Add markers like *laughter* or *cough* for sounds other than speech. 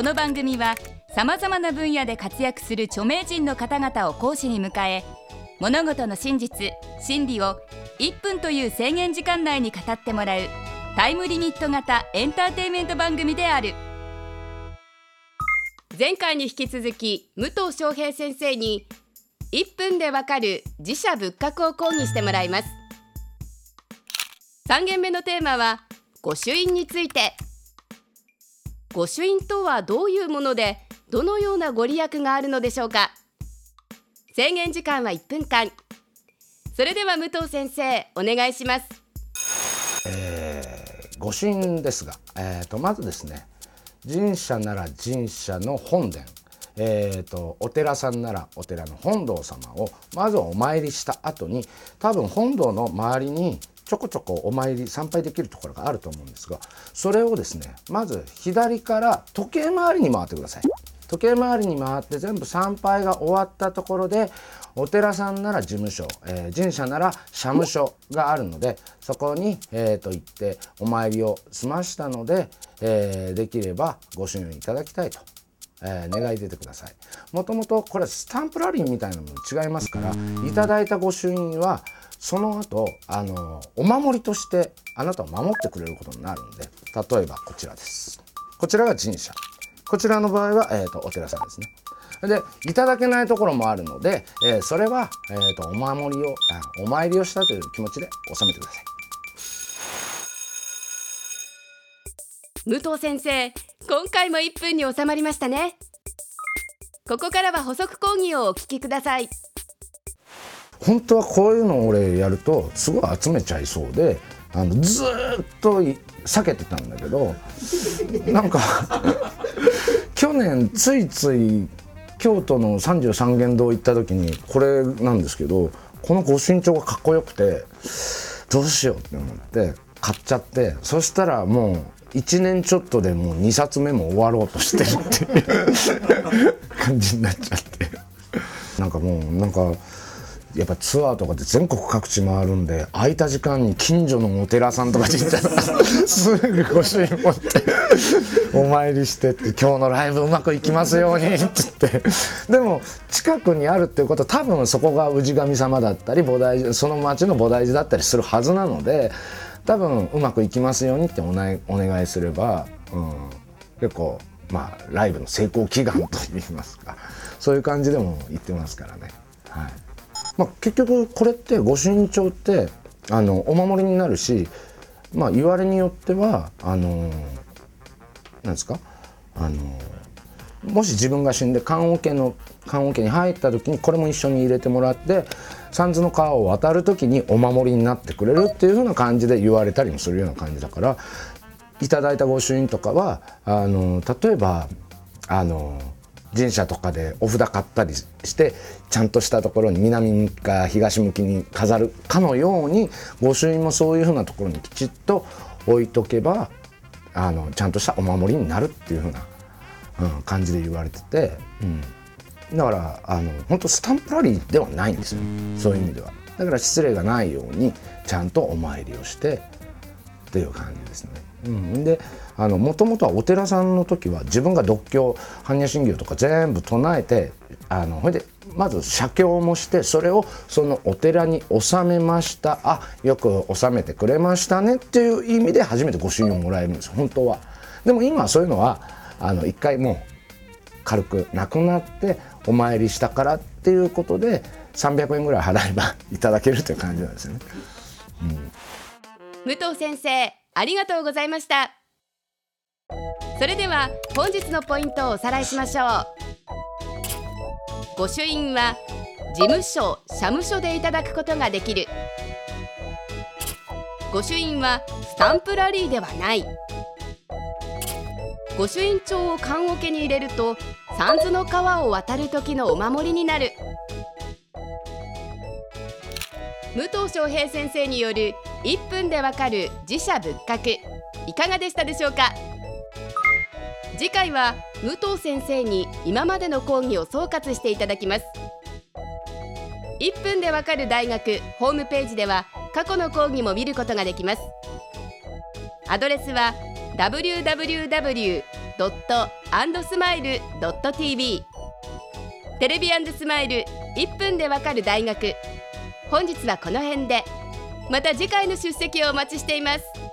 この番組はさまざまな分野で活躍する著名人の方々を講師に迎え物事の真実真理を1分という制限時間内に語ってもらうタイムリミット型エンターテインメント番組である。前回に引き続き武藤翔平先生に1分でわかる自社仏閣を講義してもらいます。3限目のテーマは御朱印について。御朱印とはどういうものでどのようなご利益があるのでしょうか？制限時間は1分間。それでは武藤先生お願いします。えー、御朱印ですが、えー、とまずですね神社なら神社の本殿えーと、お寺さんならお寺の本堂様をまずお参りした後に多分本堂の周りにちょこちょこお参り参拝できるところがあると思うんですがそれをですねまず左から時計回りに回ってください。時計回りに回って全部参拝が終わったところでお寺さんなら事務所、えー、神社なら社務所があるのでそこに、えー、と行ってお参りを済ましたので、えー、できればご朱印いただきたいとえー、願い出てくださいもともとこれスタンプラリーみたいなもの違いますからいただいた御朱印はその後あのお守りとしてあなたを守ってくれることになるんで例えばこちらです。こちらが神社。こちらの場合は、えーと、お寺さんですね。でいただけないところもあるので、えー、それは、えーと、お守りをお参りをしたという気持ちで収めてください。武藤先生今回も1分に収まりましたね。ここからは補足講義をお聞きください。本当はこういうのを俺やるとすごい集めちゃいそうであのずっと避けてたんだけどなんか *laughs* 去年ついつい京都の33元堂行った時にこれなんですけどこの御身長がかっこよくてどうしようって思って買っちゃってそしたらもう1年ちょっとでもう2冊目も終わろうとしてるっていう *laughs* 感じになっちゃって。なんかもうなんかやっぱツアーとかで全国各地回るんで空いた時間に近所のお寺さんとかに行ったら *laughs* すぐ御朱印持ってお参りしてって今日のライブうまくいきますようにって言ってでも近くにあるっていうことは多分そこが氏神様だったり菩提寺その町の菩提寺だったりするはずなので多分うまくいきますようにってお願いすれば、うん、結構まあライブの成功祈願といいますかそういう感じでも言ってますからね。はいまあ、結局これってご身長ってあのお守りになるし、まあ、言われによってはあのなんですか？あのもし自分が死んで棺桶の棺桶に入った時にこれも一緒に入れてもらって三途の川を渡る時にお守りになってくれるっていう風な感じで言われたりもするような感じだからいただいた御朱印とかはあの例えばあの神社とかでお札買ったりしてちゃんとしたところに南か東向きに飾るかのように御朱印もそういうふうなところにきちっと置いとけばあのちゃんとしたお守りになるっていうふうな、ん、感じで言われてて、うん、だからあの本当スタンプラリーではないんですよそういう意味では。だから失礼がないようにちゃんとお参りをしてっていう感じですね。うん、でもともとはお寺さんの時は自分が独協般若心経とか全部唱えてあのほいでまず写経もしてそれをそのお寺に納めました。あよく納めてくれましたね。っていう意味で初めて御朱印をもらえるんです本当は。でも今そういうのはあの一回もう軽くなくなってお参りしたからっていうことで300円ぐらい払えばいただけるという感じなんですよね。うん、武藤先生ありがとうございました。それでは本日のポイントをおさらいしましょう。御朱印は事務所社務所でいただくことができる。御朱印はスタンプラリーではない。御朱印帳を棺桶に入れると三途の川を渡る時のお守りになる。武藤翔平先生による1分でわかる自社仏閣。いかがでしたでしょうか？次回は武藤先生に今までの講義を総括していただきます。1分でわかる大学ホームページでは過去の講義も見ることができます。アドレスは www. スマイル .tv テレビスマイル1分でわかる大学。本日はこの辺で。また次回の出席をお待ちしています。